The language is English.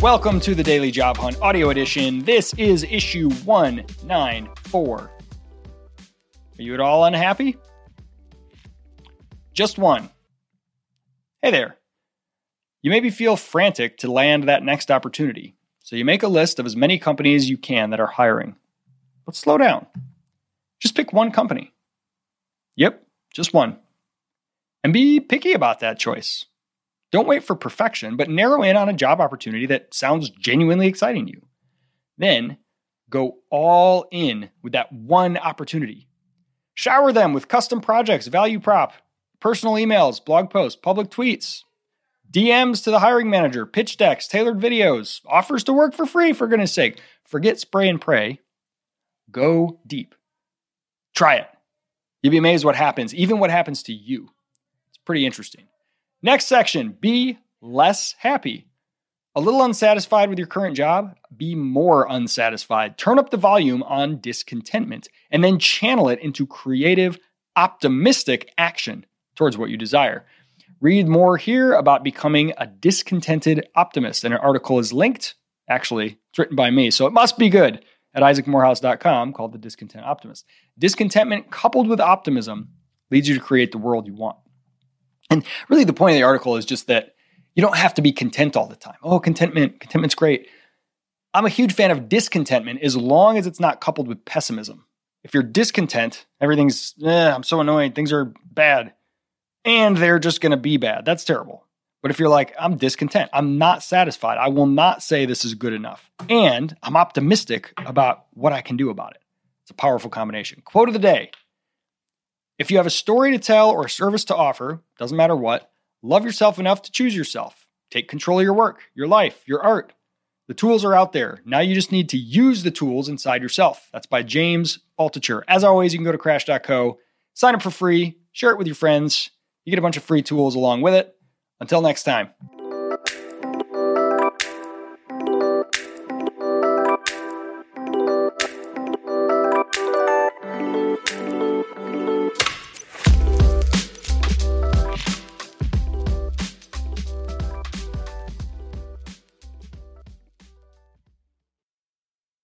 Welcome to the Daily Job Hunt Audio Edition. This is issue 194. Are you at all unhappy? Just one. Hey there. You maybe feel frantic to land that next opportunity, so you make a list of as many companies as you can that are hiring. But slow down. Just pick one company. Yep, just one. And be picky about that choice. Don't wait for perfection, but narrow in on a job opportunity that sounds genuinely exciting to you. Then go all in with that one opportunity. Shower them with custom projects, value prop, personal emails, blog posts, public tweets, DMs to the hiring manager, pitch decks, tailored videos, offers to work for free, for goodness sake. Forget spray and pray. Go deep. Try it. You'll be amazed what happens, even what happens to you. It's pretty interesting. Next section be less happy. A little unsatisfied with your current job? Be more unsatisfied. Turn up the volume on discontentment and then channel it into creative, optimistic action towards what you desire. Read more here about becoming a discontented optimist. And an article is linked. Actually, it's written by me, so it must be good at isaacmorehouse.com called The Discontent Optimist. Discontentment coupled with optimism leads you to create the world you want. And really, the point of the article is just that you don't have to be content all the time. Oh, contentment, contentment's great. I'm a huge fan of discontentment as long as it's not coupled with pessimism. If you're discontent, everything's, eh, I'm so annoyed, things are bad, and they're just going to be bad. That's terrible. But if you're like, I'm discontent, I'm not satisfied, I will not say this is good enough, and I'm optimistic about what I can do about it. It's a powerful combination. Quote of the day if you have a story to tell or a service to offer, doesn't matter what, love yourself enough to choose yourself. Take control of your work, your life, your art. The tools are out there. Now you just need to use the tools inside yourself. That's by James Altucher. As always, you can go to crash.co, sign up for free, share it with your friends. You get a bunch of free tools along with it. Until next time.